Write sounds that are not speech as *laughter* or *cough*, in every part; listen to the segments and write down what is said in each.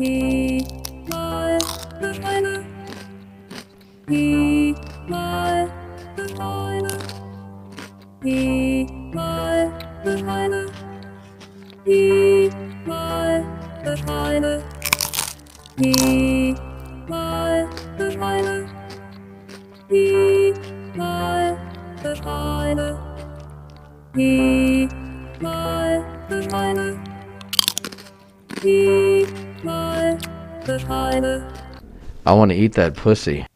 He my the my He I want to eat that pussy.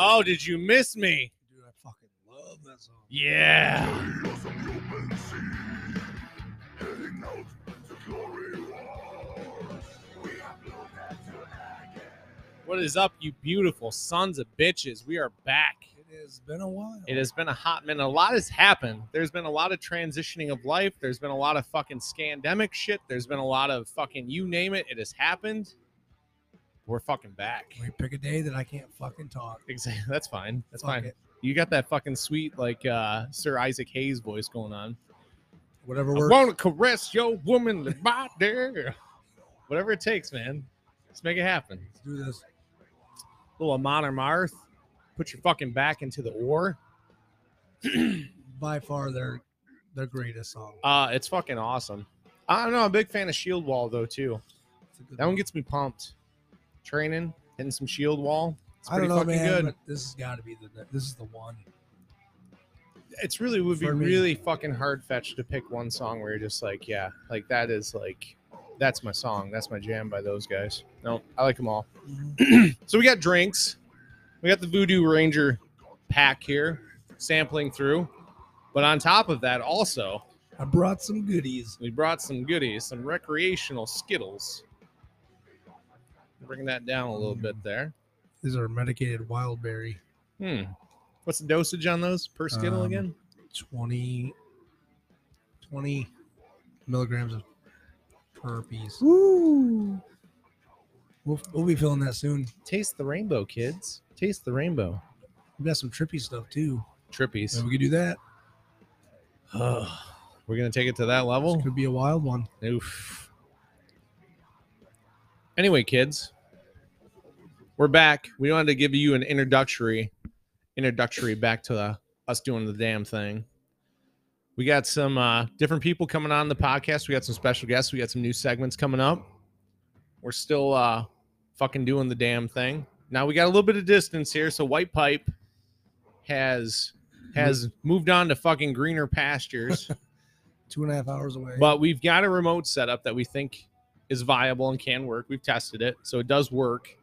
Oh, did you miss me? Dude, I fucking love that song. Yeah. What is up, you beautiful sons of bitches? We are back. It has been a while. It has been a hot minute. A lot has happened. There's been a lot of transitioning of life. There's been a lot of fucking scandemic shit. There's been a lot of fucking you name it. It has happened. We're fucking back. We pick a day that I can't fucking talk. Exactly. *laughs* That's fine. That's Fuck fine. it. You got that fucking sweet like uh Sir Isaac Hayes voice going on. Whatever I works. want to caress your womanly body. Whatever it takes, man. Let's make it happen. Let's do this. little Amon Amarth. Put your fucking back into the oar. By far, their their greatest song. Uh, it's fucking awesome. I don't know. I'm a big fan of Shield Wall though too. It's a good That one gets me pumped. Training, hitting some Shield Wall. It's I don't pretty know, fucking man. good. But this has got to be the this is the one. It's really would be me. really fucking hard fetched to pick one song where you're just like, yeah, like that is like, that's my song. That's my jam by those guys. No, I like them all. Mm-hmm. *clears throat* so we got drinks. We got the Voodoo Ranger pack here, sampling through. But on top of that, also, I brought some goodies. we brought some goodies, some recreational Skittles. Bring that down a little bit there. These are medicated wild berry. Hmm. What's the dosage on those per Skittle Um, again? 20, 20 milligrams of per piece. Woo! We'll, we'll be filling that soon. Taste the rainbow, kids. Taste the rainbow. We got some trippy stuff too. Trippies. So we could do that. We're gonna take it to that level. This could be a wild one. Oof. Anyway, kids, we're back. We wanted to give you an introductory, introductory back to uh, us doing the damn thing. We got some uh, different people coming on the podcast. We got some special guests. We got some new segments coming up. We're still uh, fucking doing the damn thing. Now we got a little bit of distance here, so White Pipe has has moved on to fucking greener pastures. *laughs* Two and a half hours away. But we've got a remote setup that we think is viable and can work. We've tested it, so it does work.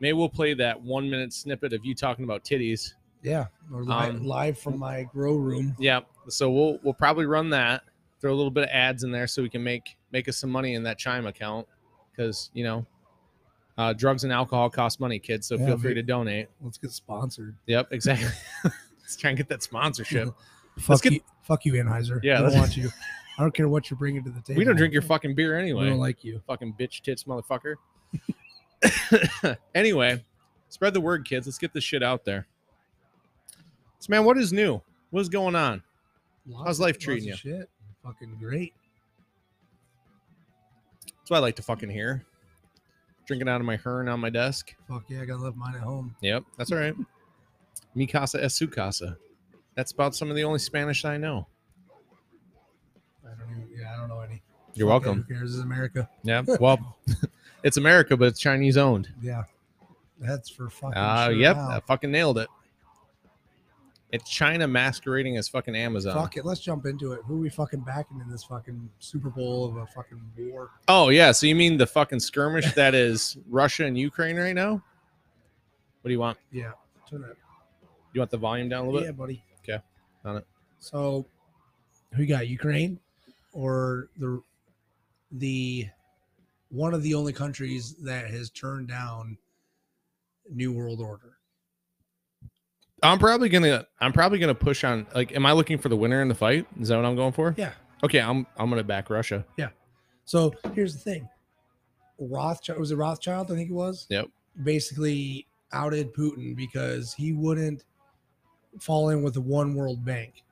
Maybe we'll play that one minute snippet of you talking about titties. yeah, or live, Um, live from my grow room. Yeah. So we'll we'll probably run that. Throw a little bit of ads in there so we can make make us some money in that Chime account because you know uh, drugs and alcohol cost money, kids. So Yeah, feel free to donate. Let's get sponsored. Yep, exactly. *laughs* Let's try and get that sponsorship. *laughs* Fuck get- you, fuck you, Anheuser. Yeah, I don't want you. *laughs* I don't care what you're bringing to the table. We don't drink your fucking beer anyway. We don't like you. fucking bitch tits motherfucker. *laughs* anyway, spread the word, kids. Let's get this shit out there. So, man, what is new? What's going on? Lots How's of- life lots treating of Shit, fucking great. That's what I like to fucking hear. Drinking out of my Hearn on my desk. Fuck yeah, I gotta love mine at home. Yep, that's all right. Mi casa es su casa. That's about some of the only Spanish I know. I don't even. Yeah, I don't know any. You're it, welcome. Who cares? This is America. Yeah. Well, *laughs* it's America, but it's Chinese owned. Yeah, that's for fucking. Uh, sure yep, now. I fucking nailed it. It's China masquerading as fucking Amazon. Fuck it. Let's jump into it. Who are we fucking backing in this fucking Super Bowl of a fucking war? Oh yeah, so you mean the fucking skirmish that is *laughs* Russia and Ukraine right now? What do you want? Yeah. Turn it. You want the volume down a little Yeah, bit? buddy. Okay, on it. So, who you got? Ukraine or the the one of the only countries that has turned down New World Order? I'm probably gonna I'm probably gonna push on like am I looking for the winner in the fight? Is that what I'm going for? Yeah. Okay, I'm I'm gonna back Russia. Yeah. So here's the thing. Rothschild was it Rothschild? I think it was. Yep. Basically outed Putin because he wouldn't fall in with the one world bank.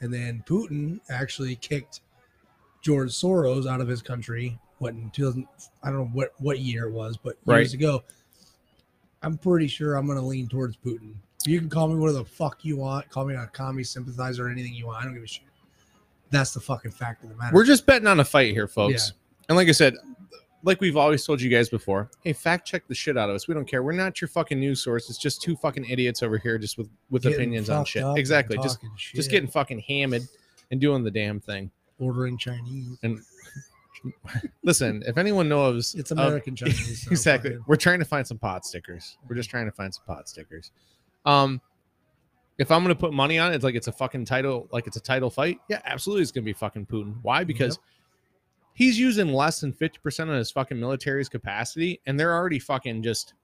And then Putin actually kicked George Soros out of his country. What in 2000? I don't know what what year it was, but years Right. ago. I'm pretty sure I'm going to lean towards Putin. You can call me whatever the fuck you want. Call me a commie sympathizer or anything you want. I don't give a shit. That's the fucking fact of the matter. We're just betting on a fight here, folks. And like I said, like we've always told you guys before, hey, fact check the shit out of us. We don't care. We're not your fucking news source. It's just two fucking idiots over here just with with Getting opinions on shit. Exactly. Just talking just getting fucking hammered and doing the damn thing. ordering Chinese. And *laughs* listen, if anyone knows It's American *laughs* Chinese. so exactly. We're trying to find some pot stickers. We're just trying to find some pot stickers. Um, if I'm gonna put money on it, it's like it's a fucking title, like it's a title fight. Yeah, absolutely, it's gonna be fucking Putin. Why? Because he's using less than fifty percent of his fucking military's capacity, and they're already fucking just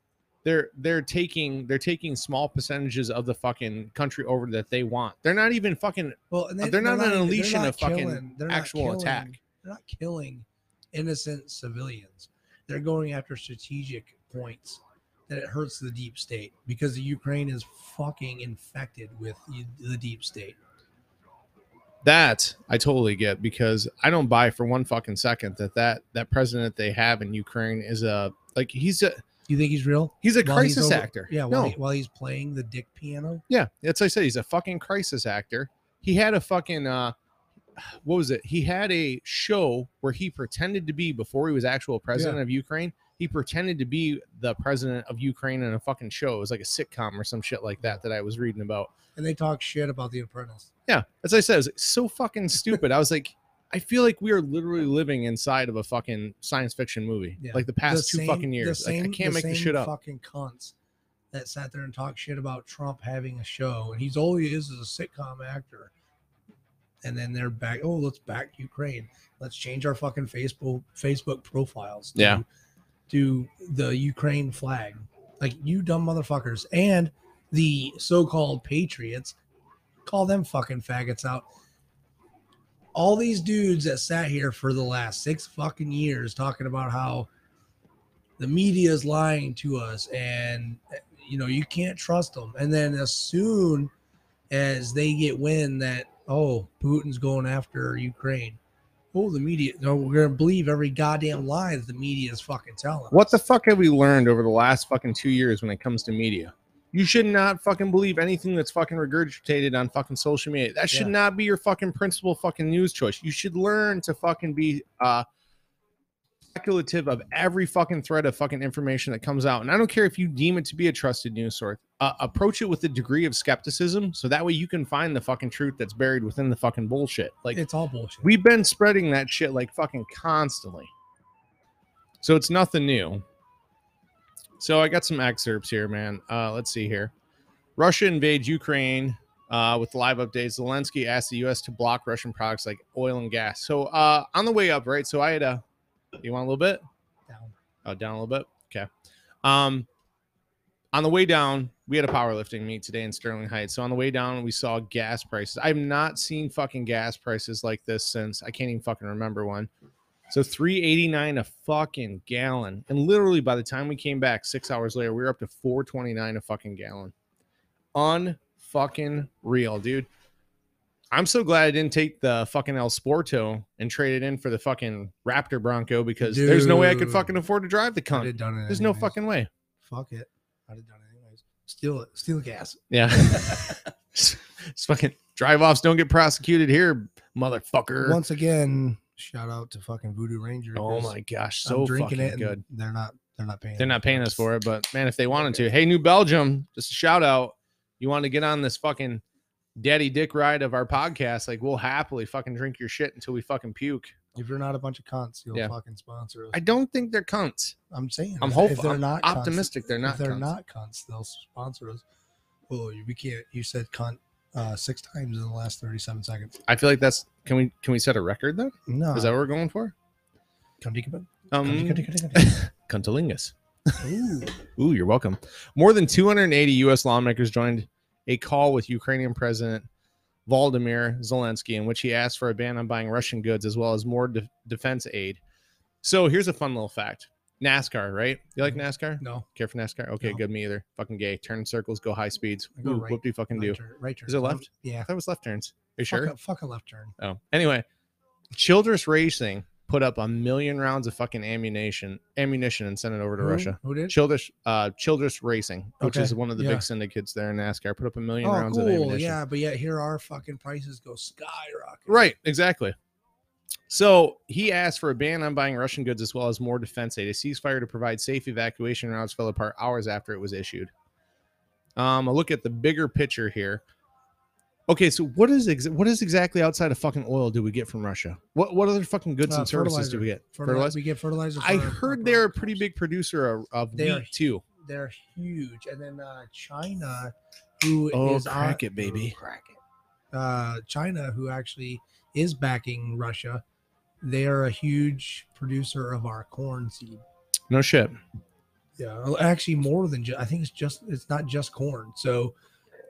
they're they're taking they're taking small percentages of the fucking country over that they want. They're not even fucking Well, and they, they're not an even- unleashing of fucking actual killing- attack. They're not killing innocent civilians. They're going after strategic points that it hurts the deep state because the Ukraine is fucking infected with the deep state. That I totally get because I don't buy for one fucking second that that that president they have in Ukraine is a like he's a You think he's real? he's a While he's crisis over- actor. Yeah, while, no, he, while he's playing the dick piano. yeah, that's what I said. He's a fucking crisis actor. He had a fucking uh, what was it? He had a show where he pretended to be before he was actual president of Ukraine. He pretended to be the president of Ukraine in a fucking show. It was like a sitcom or some shit like that that I was reading about. And they talk shit about the apprentice. Yeah, as I said, it was so fucking stupid. I was like, I feel like we are literally living inside of a fucking science fiction movie. Yeah. Like the past two same- fucking the years. like, I can't make this same shit up. Fucking cunts that sat there and talked shit about Trump having a show, and he's all he is is a sitcom actor. And then they're back. Oh, let's back Ukraine. Let's change our fucking Facebook Facebook profiles. To, Yeah. To the Ukraine flag, like you dumb motherfuckers, and the so-called patriots, call them fucking faggots out. All these dudes that sat here for the last six fucking years talking about how the media is lying to us and you know you can't trust them. And then as soon as they get wind that oh putin's going after ukraine oh the media no we're gonna believe every goddamn lie that the media is fucking telling What us. the fuck have we learned over the last fucking two years when it comes to media? You should not fucking believe anything that's fucking regurgitated on fucking social media. That should Yeah. not be your fucking principal fucking news choice. You should learn to fucking be uh speculative of every fucking thread of fucking information that comes out. And I don't care if you deem it to be a trusted news source. Uh, approach it with a degree of skepticism so that way you can find the fucking truth that's buried within the fucking bullshit. Like it's all bullshit We've been spreading that shit like fucking constantly. So it's nothing new. So I got some excerpts here, man. Uh, let's see here. Russia invades Ukraine uh, with live updates. Zelensky asked the U.S. to block Russian products like oil and gas. So uh, on the way up, right? So I had a. You want a little bit? down. Oh, down a little bit. Okay. Um, on the way down, we had a powerlifting meet today in Sterling Heights. So on the way down, we saw gas prices. I've not seen fucking gas prices like this since I can't even fucking remember one. So 389 a fucking gallon. And literally by the time we came back six hours later, we were up to 429 a fucking gallon. Unfucking real, dude. I'm so glad I didn't take the fucking El Sporto and trade it in for the fucking Raptor Bronco because there's no way I could fucking afford to drive the cunt. have done it. There's no fucking way. Fuck it. I'd have done it anyways. Steal it. Steal the gas. Yeah. *laughs* *laughs* it's fucking drive offs don't get prosecuted here, motherfucker. Once again, shout out to fucking Voodoo Ranger. Oh my gosh, I'm so drinking fucking it. good. They're not. They're not paying. They're not paying us for it, but man, if they wanted to, hey, New Belgium, just a shout out. You want to get on this fucking daddy dick ride of our podcast? Like, we'll happily fucking drink your shit until we fucking puke. If you're not a bunch of cunts, you'll Yeah. fucking sponsor us. I don't think they're cunts. I'm saying. I'm hopeful. They're I'm not cunts- optimistic they're not If they're cunts. not cunts, they'll sponsor us. Oh, we can't. You said cunt uh, six times in the last 37 seconds. I feel like that's can we can we set a record then? No. Is that what we're going for? Cunty- Um, *laughs* cuntilingus. Ooh. *laughs* Ooh, you're welcome. More than 280 U.S. lawmakers joined a call with Ukrainian President Volodymyr Zelensky, in which he asked for a ban on buying Russian goods as well as more de- defense aid. So here's a fun little fact: NASCAR, right? You like mm-hmm. NASCAR? No. Care for NASCAR? Okay, No. good. Me either. Fucking gay. Turn circles, go high speeds. Go Ooh, right- What do you fucking do? Right turn. Right turn. Is it left? Yeah. I thought it was left turns. Are you Fuck sure? a, fuck a left turn. Oh, anyway, Childress Racing put up a million rounds of fucking ammunition, ammunition, and sent it over to Who- Russia. Who did? Childress, uh, Childress Racing, which Okay, is one of the yeah. big syndicates there in NASCAR, put up a million Oh, rounds of cool. ammunition. Yeah, but yet here our fucking prices go skyrocket. Right, exactly. So he asked for a ban on buying Russian goods as well as more defense aid. A ceasefire to provide safe evacuation routes fell apart hours after it was issued. Um, a look at the bigger picture here. Okay, so what is ex- what is exactly outside of fucking oil do we get from Russia? What what other fucking goods Uh, and services do we get? Fertilizer. Fertilizer? We get fertilizer. I heard our they're a pretty big producer of, of They are wheat too. They're huge, and then uh, China, who Oh, is crack on- it, baby. Crack it. Uh, China, who actually is backing Russia, they are a huge producer of our corn seed. No shit. Yeah, actually more than just. I think it's just. It's not just corn. So,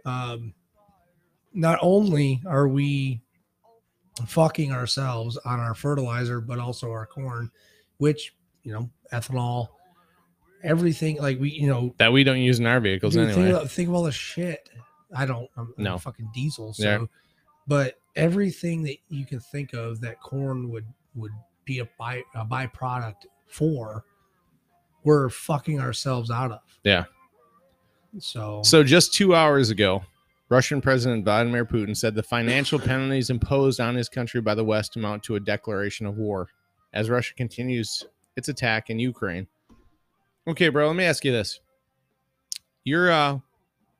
um, not only are we fucking ourselves on our fertilizer, but also our corn, which you know, ethanol, everything. Like we, you know, That we don't use in our vehicles Dude, anyway. Think, about, think of all the shit. I don't. I'm, I'm No. fucking diesel. So, Yeah. but everything that you can think of that corn would would be a by a byproduct for, we're fucking ourselves out of. Yeah. So, So just two hours ago, Russian President Vladimir Putin said the financial *laughs* penalties imposed on his country by the West amount to a declaration of war as Russia continues its attack in Ukraine. Okay, bro, let me ask you this. You're uh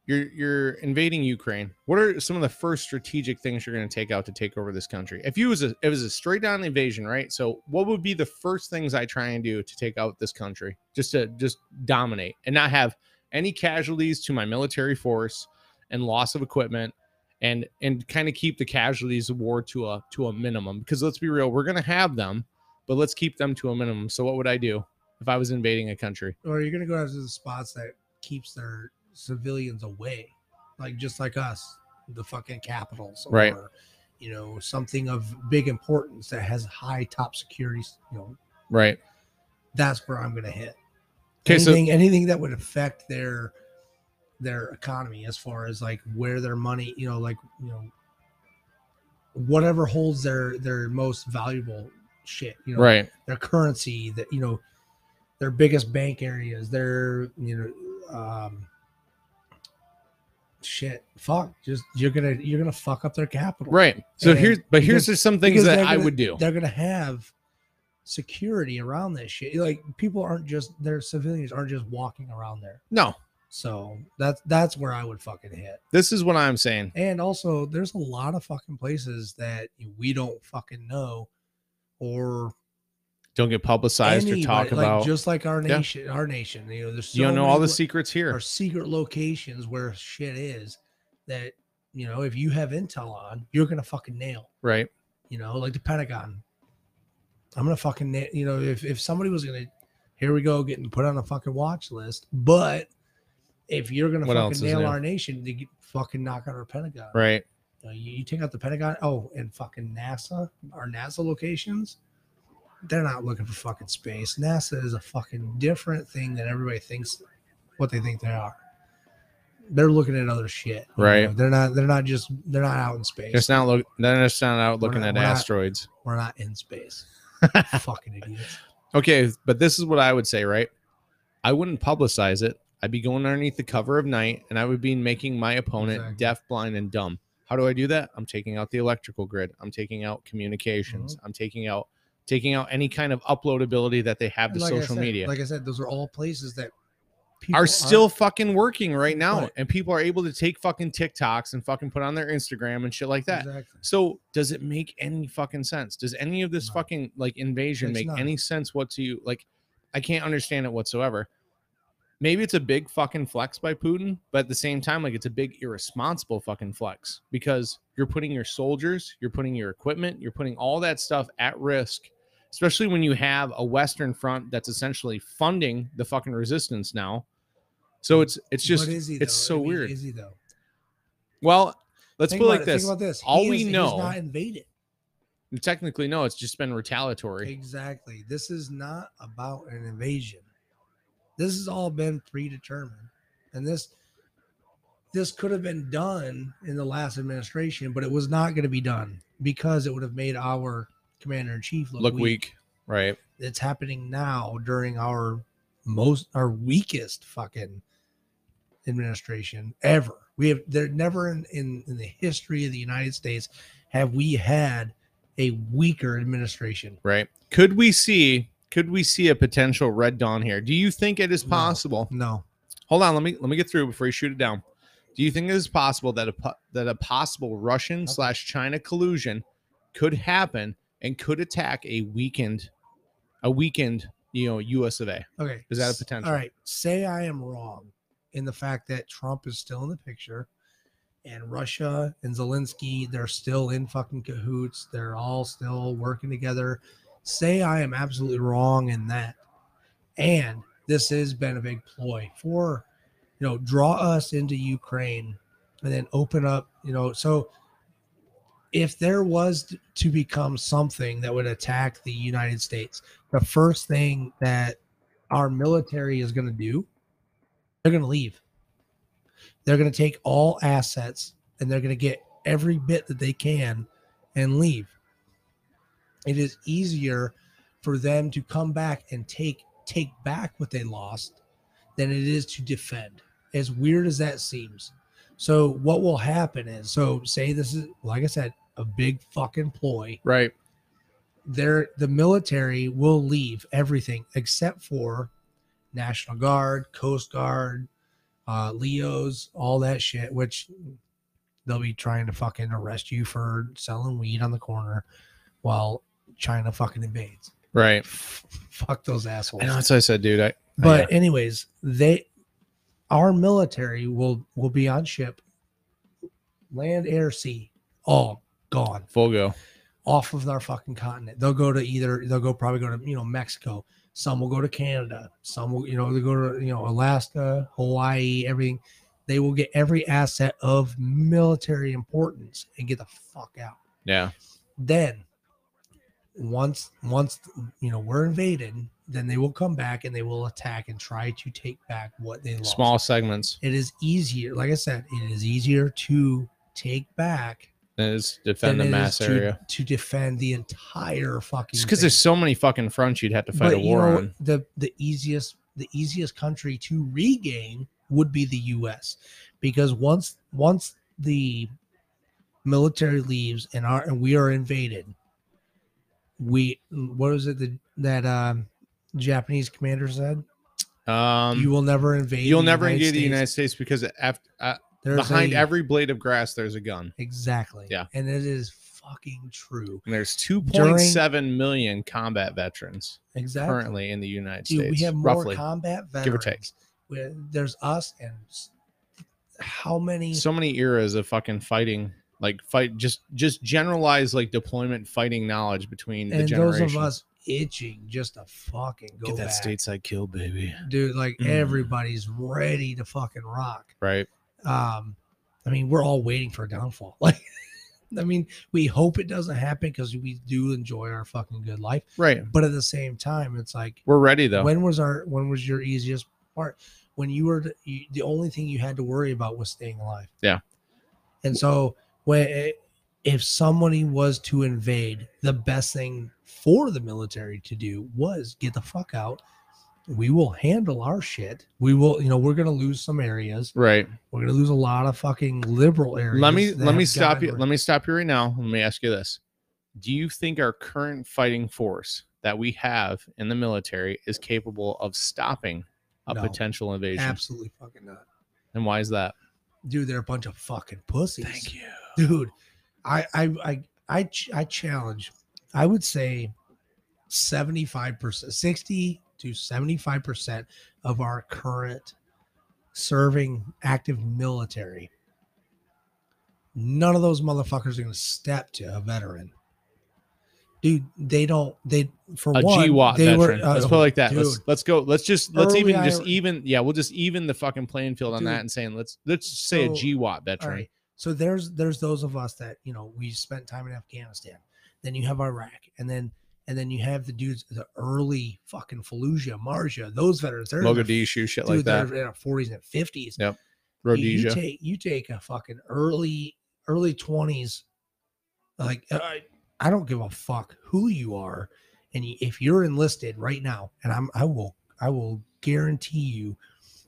you're you're invading Ukraine. What are some of the first strategic things you're going to take out to take over this country? If you was a it was a straight down invasion, right? So what would be the first things I try and do to take out this country? Just to just dominate and not have any casualties to my military force and loss of equipment and and kind of keep the casualties of war to a to a minimum because let's be real we're going to have them but let's keep them to a minimum so what would i do if i was invading a country or you're gonna go after the spots that keeps their civilians away, like just like us, the fucking capitals, Right. Or, you know, something of big importance that has high top security. You know, right that's where I'm gonna hit. okay so anything anything that would affect their their economy as far as like where their money you know like you know whatever holds their their most valuable shit you know right. their currency that you know their biggest bank areas their you know um shit fuck just you're gonna you're gonna fuck up their capital. Right. So And here's but here's because- just some things that they're i would do. they're gonna have security around this shit. Like people aren't just their civilians aren't just walking around there. No so that's that's where I would fucking hit. this is what i'm saying And also, there's a lot of fucking places that we don't fucking know, or don't get publicized or anybody- talk like, about just like our Yeah. nation. Our nation, you know, there's so you don't know all the secrets here or secret locations where shit is that you know if you have intel on, you're gonna fucking nail. right You know, like the Pentagon. I'm gonna fucking nail. You know, if if somebody was gonna, here we go, getting put on a fucking watch list, but if you're gonna What fucking nail our nation, they get- fucking knock out our Pentagon. Right. You, know, you, you take out the Pentagon. Oh, and fucking NASA, our NASA locations, they're not looking for fucking space. NASA is a fucking different thing than everybody thinks what they think they are. They're looking at other shit. Right. know? They're not. They're not just. They're not out in space. It's not look. Then it's not out looking not- at we're not- asteroids. We're not in space. *laughs* fucking idiots. Okay, but this is what I would say, right? I wouldn't publicize it. I'd be going underneath the cover of night, and I would be making my opponent Exactly. deaf, blind, and dumb. How do I do that? I'm taking out the electrical grid. I'm taking out communications. Mm-hmm. I'm taking out taking out any kind of uploadability that they have to like social said- media. Like I said, those are all places that people are still fucking working right now, Right. and people are able to take fucking TikToks and fucking put on their Instagram and shit like that. Exactly. So does it make any fucking sense? Does any of this No. fucking like invasion Makes make none. any sense what to you? Like, I can't understand it whatsoever. Maybe it's a big fucking flex by Putin, but at the same time, like it's a big irresponsible fucking flex because you're putting your soldiers, you're putting your equipment, you're putting all that stuff at risk, especially when you have a Western front that's essentially funding the fucking resistance now. So mm. it's it's just he, it's so I mean, weird. Is he though? Well, let's Think put it like it- this. Think about this. All He we is- know- not invaded. Technically, no, it's just been retaliatory. Exactly. This is not about an invasion. This has all been predetermined, and this this could have been done in the last administration, but it was not going to be done because it would have made our commander in chief look, Look weak. weak, right? It's happening now during our most our weakest fucking administration ever. We have there never in, in in the history of the United States have we had a weaker administration. Right. Could we see could we see a potential red dawn here? Do you think it is possible? No. Hold on, let me let me get through before you shoot it down. Do you think it is possible that a that a possible Russian slash China collusion could happen and could attack a weakened a weakened you know U.S. of A? Okay. Is that a potential? All right. Say I am wrong in the fact that Trump is still in the picture and Russia and Zelensky, they're still in fucking cahoots. They're all still working together. Say I am absolutely wrong in that. And this has been a big ploy for, you know, draw us into Ukraine and then open up, you know, so if there was to become something that would attack the United States, the first thing that our military is going to do, they're going to leave. They're going to take all assets and they're going to get every bit that they can and leave. It is easier for them to come back and take take back what they lost than it is to defend. As weird as that seems. So what will happen is so say this is like I said a big fucking ploy Right. there the military will leave everything except for national guard coast guard uh leos all that shit which they'll be trying to fucking arrest you for selling weed on the corner while china fucking invades Right. fuck those assholes I know that's what I said, dude. I but anyways they our military will will be on ship land air sea all gone full go. off of our fucking continent. They'll go to either they'll go probably go to you know Mexico. Some will go to Canada. Some will you know they go to you know Alaska, Hawaii, everything. They will get every asset of military importance and get the fuck out. Yeah. Then once once you know we're invaded, then they will come back and they will attack and try to take back what they lost. Small segments. It is easier, like I said, it is easier to take back Is defend the than it mass to- area. to defend the entire fucking. Because there's so many fucking fronts you'd have to fight a you war know, on. the the easiest the easiest country to regain would be the U.S. because once once the military leaves and our and we are invaded, we what was it that that um, Japanese commander said? Um, you will never invade. you'll never United engage the United States because after, uh, behind a- every blade of grass, there's a gun. exactly. Yeah. and it is fucking true. And there's 2.7 million combat veterans Exactly. currently in the United Dude, States. we have more roughly. combat veterans. give or take. We- There's us and how many? so many eras of fucking fighting like fight just just generalized like deployment fighting knowledge between the and those of us itching just to fucking go Get that back. stateside kill, baby. dude. Like Mm. everybody's ready to fucking rock. Right. Um, I mean, we're all waiting for a downfall. *laughs* Like, I mean, we hope it doesn't happen because we do enjoy our fucking good life. Right. But at the same time, it's like We're ready though. when was our when was your easiest part when you were the, you, the only thing you had to worry about was staying alive Yeah. and so when if somebody was to invade the best thing for the military to do was get the fuck out we will handle our shit we will you know we're gonna lose some areas right. we're gonna lose a lot of fucking liberal areas Let me that let me have stop gotten you. rid- Let me stop you right now. Let me ask you this. Do you think our current fighting force that we have in the military is capable of stopping a No. potential invasion? absolutely fucking not And why is that? dude they're a bunch of fucking pussies Thank you. Dude i i i i, I challenge i would say 75% 60 to 75% of our current serving active military none of those motherfuckers are going to step to a veteran dude they don't they for A one GWOT they veteran. were uh, let's put it like that. dude, Let's let's go. Let's just let's even just even yeah. We'll just even the fucking playing field on Dude. that and saying let's let's say So, a GWOT veteran. right. So there's there's those of us that you know we spent time in Afghanistan. Then you have Iraq, and then and then you have the dudes the early fucking Fallujah, Marja, those veterans. They're Mogadishu, shit dude, like that. In their forties and fifties. Yep. You, Rhodesia. take you take a fucking early early twenties, like I, I don't give a fuck who you are, and if you're enlisted right now, and I'm I will I will guarantee you,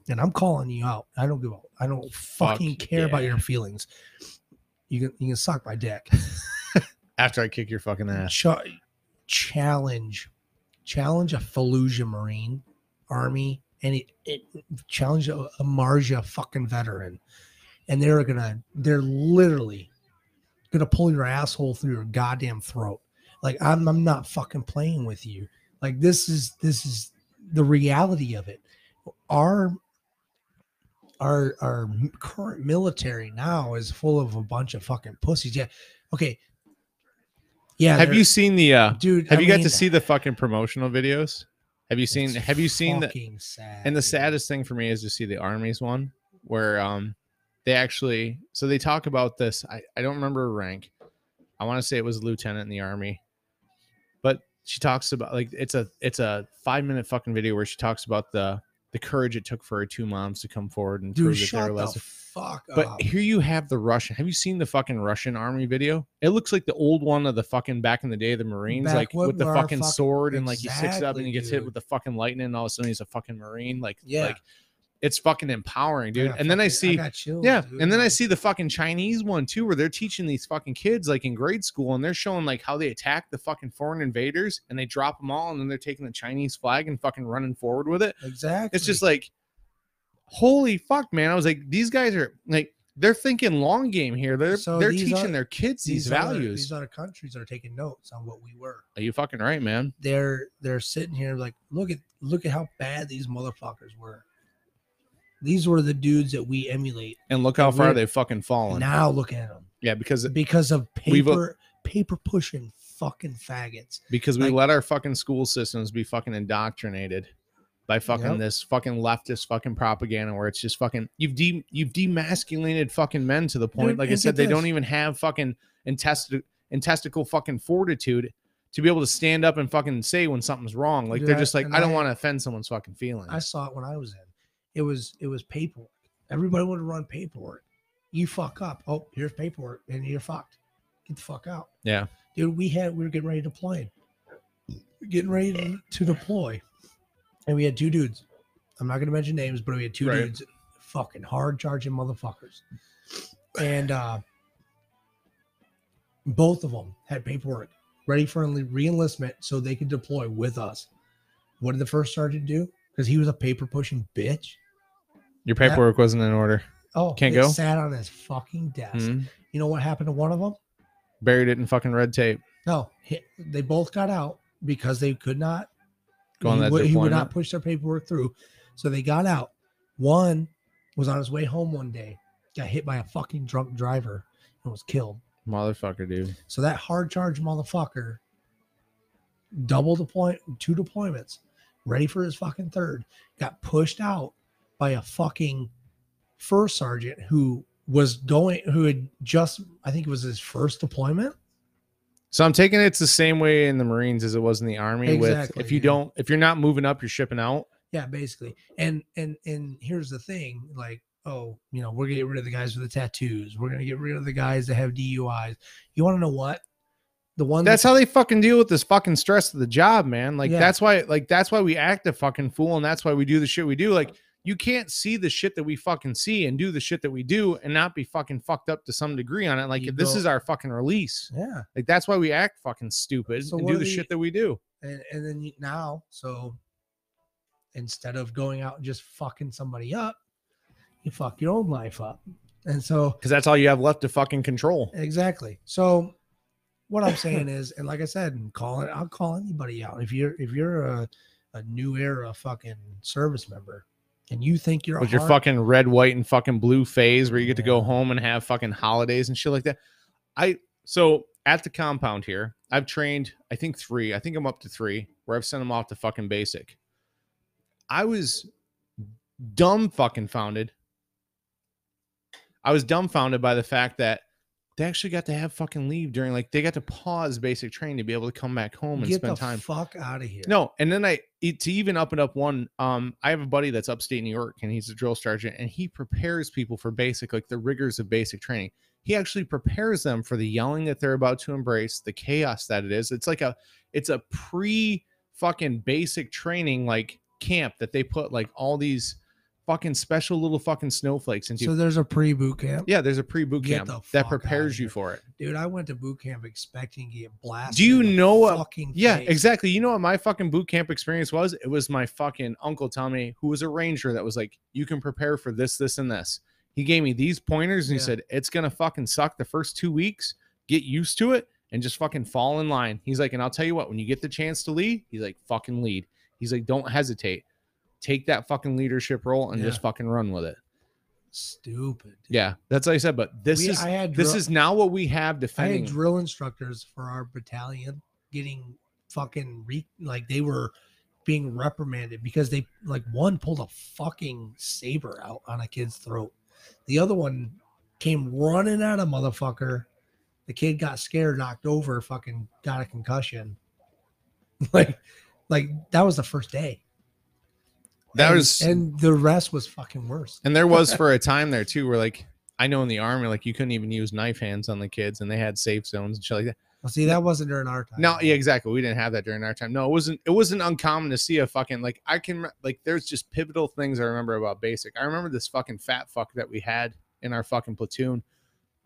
and I'm calling you out. I don't give a I don't fucking care about your feelings. You can you can suck my dick. *laughs* After I kick your fucking ass. Ch- challenge challenge a Fallujah Marine Army and it, it challenge a, a Marja fucking veteran, and they're gonna they're literally gonna pull your asshole through your goddamn throat. Like I'm I'm not fucking playing with you. Like this is this is the reality of it. Our our our current military now is full of a bunch of fucking pussies. Yeah. Okay. Yeah. Have you seen the uh dude? have I you got mean, to see the fucking promotional videos? Have you seen have you seen the sad, and the saddest thing for me is to see the army's one where um they actually so they talk about this i, I don't remember her rank i want to say it was a lieutenant in the army but she talks about like it's a it's a five minute fucking video where she talks about the the courage it took for her two moms to come forward and Dude, prove that they shut were the less fuck but up. here you have the Russian. Have you seen the fucking Russian army video? It looks like the old one of the fucking back in the day of the Marines, Back like with the fucking fuck- sword and like he sticks up and he gets hit with the fucking lightning and all of a sudden he's a fucking Marine. Like, Yeah. like it's fucking empowering, dude. And then I see, got chills, yeah, dude. and then I see the fucking Chinese one too, where they're teaching these fucking kids like in grade school and they're showing like how they attack the fucking foreign invaders and they drop them all and then they're taking the Chinese flag and fucking running forward with it exactly. it's just like holy fuck man i was like these guys are like they're thinking long game here they're So they're teaching their kids these, other- values these other countries are taking notes on what we were. are you fucking right man They're they're sitting here like, look at look at how bad these motherfuckers were. These were the dudes that we emulate. and look how And far they've fucking fallen Now look at them yeah because because of uh, paper paper pushing fucking faggots. because we like- let our fucking school systems be fucking indoctrinated by fucking Yep. this fucking leftist fucking propaganda where it's just fucking you've de you've demasculated fucking men to the point Dude, like i said they this. don't even have fucking intesti- intesticle fucking fortitude to be able to stand up and fucking say when something's wrong like Dude, they're just like and i don't want to offend someone's fucking feelings I saw it when I was in. It was it was paperwork. Everybody wanted to run paperwork. You fuck up. Oh, here's paperwork, and you're fucked. Get the fuck out. Yeah. Dude, we had we were getting ready to deploy. Getting ready to, to deploy. And we had two dudes. I'm not gonna mention names, but we had two Right. dudes, fucking hard charging motherfuckers. And uh both of them had paperwork ready for re-enlistment so they could deploy with us. What did the first sergeant do? Because he was a paper pushing bitch. Your paperwork wasn't in order. Oh, Can't it go? Sat on his fucking desk. Mhm. You know what happened to one of them? Buried it in fucking red tape. No, he, they both got out because they could not. Go on he, that would, he would not deployment. push their paperwork through, so they got out. One was on his way home one day, got hit by a fucking drunk driver and was killed. Motherfucker, dude. So that hard charge motherfucker double deploy, two deployments, ready for his fucking third, got pushed out by a fucking first sergeant who was going, who had just, I think it was his first deployment. So I'm taking it it's the same way in the Marines as it was in the Army. with Exactly, if you yeah. don't, if you're not moving up, you're shipping out. Yeah, basically. And and and here's the thing, like, oh, you know, we're gonna get rid of the guys with the tattoos. We're gonna get rid of the guys that have DUIs. You want to know what? The one That's how they fucking deal with this fucking stress of the job, man. Like Yeah. that's why, like that's why we act a fucking fool, and that's why we do the shit we do. Like you can't see the shit that we fucking see and do the shit that we do and not be fucking fucked up to some degree on it. Like You this go- is our fucking release. yeah. Like that's why we act fucking stupid So and do the shit that we do. And and then you- now, so instead of going out and just fucking somebody up, you fuck your own life up. And so Because that's all you have left to fucking control. Exactly. So what I'm saying is, and like I said, and call it, I'll call anybody out. If you're if you're a, a new era fucking service member and you think you're With your fucking red, white, and fucking blue phase where you get to go home and have fucking holidays and shit like that. I so at the compound here, I've trained, I think three, I think I'm up to three, where I've sent them off to fucking basic. I was dumb fucking founded. I was dumbfounded by the fact that they actually got to have fucking leave during like they got to pause basic training to be able to come back home and get spend the time. fuck out of here. No, and then I to even up and up one. Um, I have a buddy that's upstate New York, and he's a drill sergeant, and he prepares people for basic, like the rigors of basic training. He actually prepares them for the yelling that they're about to embrace, the chaos that it is. It's like a, it's a pre fucking basic training like camp that they put like all these fucking special little fucking snowflakes into. So there's a pre boot camp. yeah, there's a pre boot Get camp the that fuck outta prepares you here. for it. Dude, I went to boot camp expecting to get blasted. Do you in the know what- Fucking Yeah, face. exactly. You know what my fucking boot camp experience was? It was my fucking uncle telling me, who was a ranger, that was like, you can prepare for this, this, and this. He gave me these pointers and he Yeah. said, it's gonna fucking suck the first two weeks. Get used to it and just fucking fall in line. He's like, and I'll tell you what, when you get the chance to lead, he's like, fucking lead. He's like, don't hesitate. Take that fucking leadership role and Yeah. just fucking run with it. Stupid. Yeah, that's what I said. But this We- is I had this drill- is now what we have I defending. had drill instructors for our battalion getting fucking re- like they were being reprimanded because they like one pulled a fucking saber out on a kid's throat. The other one came running at a motherfucker. The kid got scared, knocked over, fucking got a concussion. *laughs* like, like that was the first day. That And- was- and the rest was fucking worse. And there was for a *laughs* time there too, where like I know in the army, like you couldn't even use knife hands on the kids, and they had safe zones and shit like that. Well, see, that wasn't during our time. No, yeah, exactly. We didn't have that during our time. No, it wasn't. It wasn't uncommon to see a fucking like I can like. There's just pivotal things I remember about basic. I remember this fucking fat fuck that we had in our fucking platoon,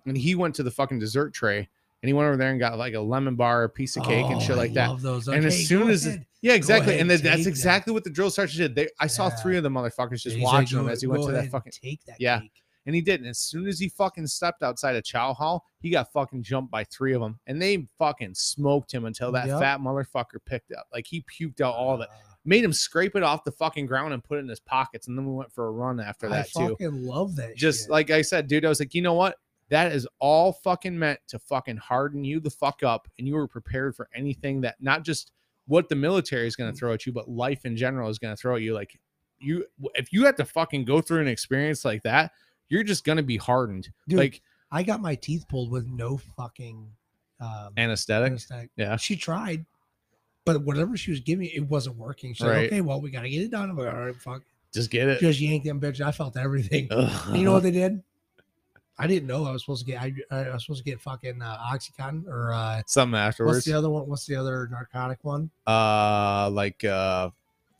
and he went to the fucking dessert tray and he went over there and got like a lemon bar, a piece of cake, and Oh, shit I like that. love those. And as soon as. Yeah, exactly, ahead, and then that's that. exactly what the drill sergeant did. They, I saw Yeah. three of the motherfuckers just He's like, watching him as he went to that fucking take that Yeah. cake. and he did. And as soon as he fucking stepped outside of Chow Hall, he got fucking jumped by three of them, and they fucking smoked him until that Yep. fat motherfucker picked up. Like he puked out all of it, Uh, made him scrape it off the fucking ground and put it in his pockets, and then we went for a run after I that too. fucking love that. Just shit. like I said, dude, I was like, you know what? That is all fucking meant to fucking harden you the fuck up, and you were prepared for anything that not just what the military is Mm. going to throw at you, but life in general is going to throw at you. Like you, if you have to fucking go through an experience like that, you're just going to be hardened. Dude, like I got my teeth pulled with no fucking um, anesthetic. anesthetic. Yeah. She tried, but whatever she was giving it wasn't working. She's Right. like, okay, well, we got to get it done. I'm like, all right, fuck. Just get it. Just yank them bitch. I felt everything. *laughs* You know what they did? I didn't know I was supposed to get. I, I was supposed to get fucking uh, OxyContin or uh, Something what's the other one? What's the other narcotic one? Uh, like uh,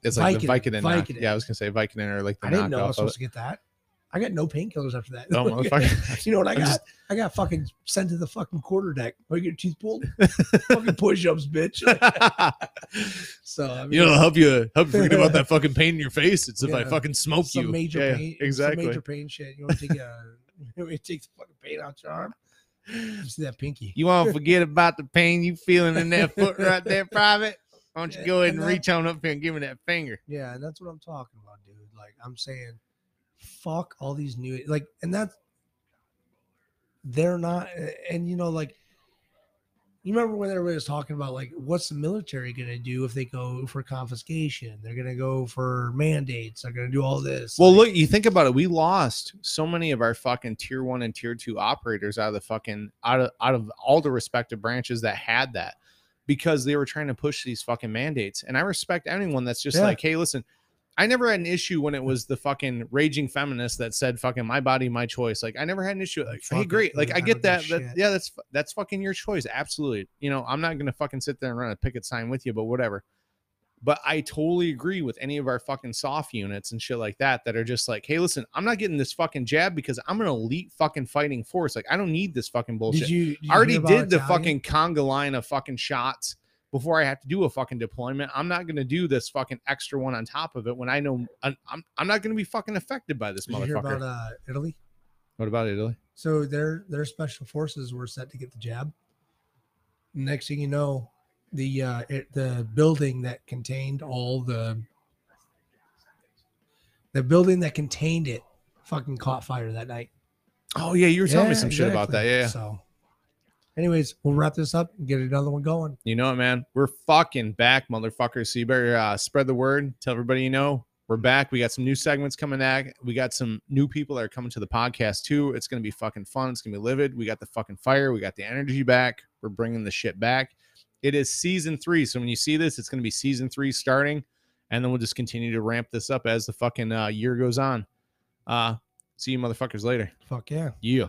it's like the Vicodin, Vicodin. knock- Yeah, I was gonna say Vicodin or like the I didn't know I was supposed to get that. I got no painkillers after that. Oh, *laughs* motherfucker. *laughs* you know what I got? just- I got fucking sent to the fucking quarter deck. I get your teeth pulled. *laughs* fucking push ups, bitch. So I mean, you know, help you help you forget about that fucking pain in your face. It's if I fucking smoke some you. major Yeah, pain. exactly. Major pain shit. You want to take a, *laughs* me the fucking pain out your arm? See that pinky? You want to forget about the pain you feeling in that foot right there, *laughs* private? Why don't you go ahead and and that- reach on up here and give me that finger? Yeah, and that's what I'm talking about, dude. Like I'm saying, fuck all these new like, and that's they're not, and you know, like You remember when everybody was talking about like what's the military gonna do if they go for confiscation? They're gonna go for mandates. They're gonna do all this. Well, Like, look, you think about it. We lost so many of our fucking tier one and tier two operators out of the fucking out of out of all the respective branches that had that because they were trying to push these fucking mandates. And I respect anyone that's just Yeah. like, hey, listen, I never had an issue when it was the fucking raging feminist that said fucking my body, my choice. Like I never had an issue. Like, hey, it, great. Like dude. I get that. that yeah, that's that's fucking your choice. Absolutely. You know, I'm not gonna fucking sit there and run a picket sign with you, but whatever. But I totally agree with any of our fucking SOF units and shit like that that are just like, hey, listen, I'm not getting this fucking jab because I'm an elite fucking fighting force. Like, I don't need this fucking bullshit. did you, did you I already did the Italian? fucking conga line of fucking shots before I have to do a fucking deployment. I'm not gonna do this fucking extra one on top of it when I know I'm I'm, I'm not gonna be fucking affected by this Did you hear about uh, Italy? what about Italy? So their their special forces were set to get the jab. Next thing you know, the uh, it, the building that contained all the the building that contained it fucking caught fire that night. Oh yeah, you were telling me Yeah, some shit about that. Yeah, yeah. So, anyways, we'll wrap this up and get another one going. You know what, man? We're fucking back, motherfuckers. So you better uh, spread the word. Tell everybody you know we're back. We got some new segments coming back. We got some new people that are coming to the podcast too. It's gonna be fucking fun. It's gonna be livid. We got the fucking fire. We got the energy back. We're bringing the shit back. It is season three. So when you see this, it's gonna be season three starting, and then we'll just continue to ramp this up as the fucking uh, year goes on. Uh, see you motherfuckers later. Fuck yeah. Yeah.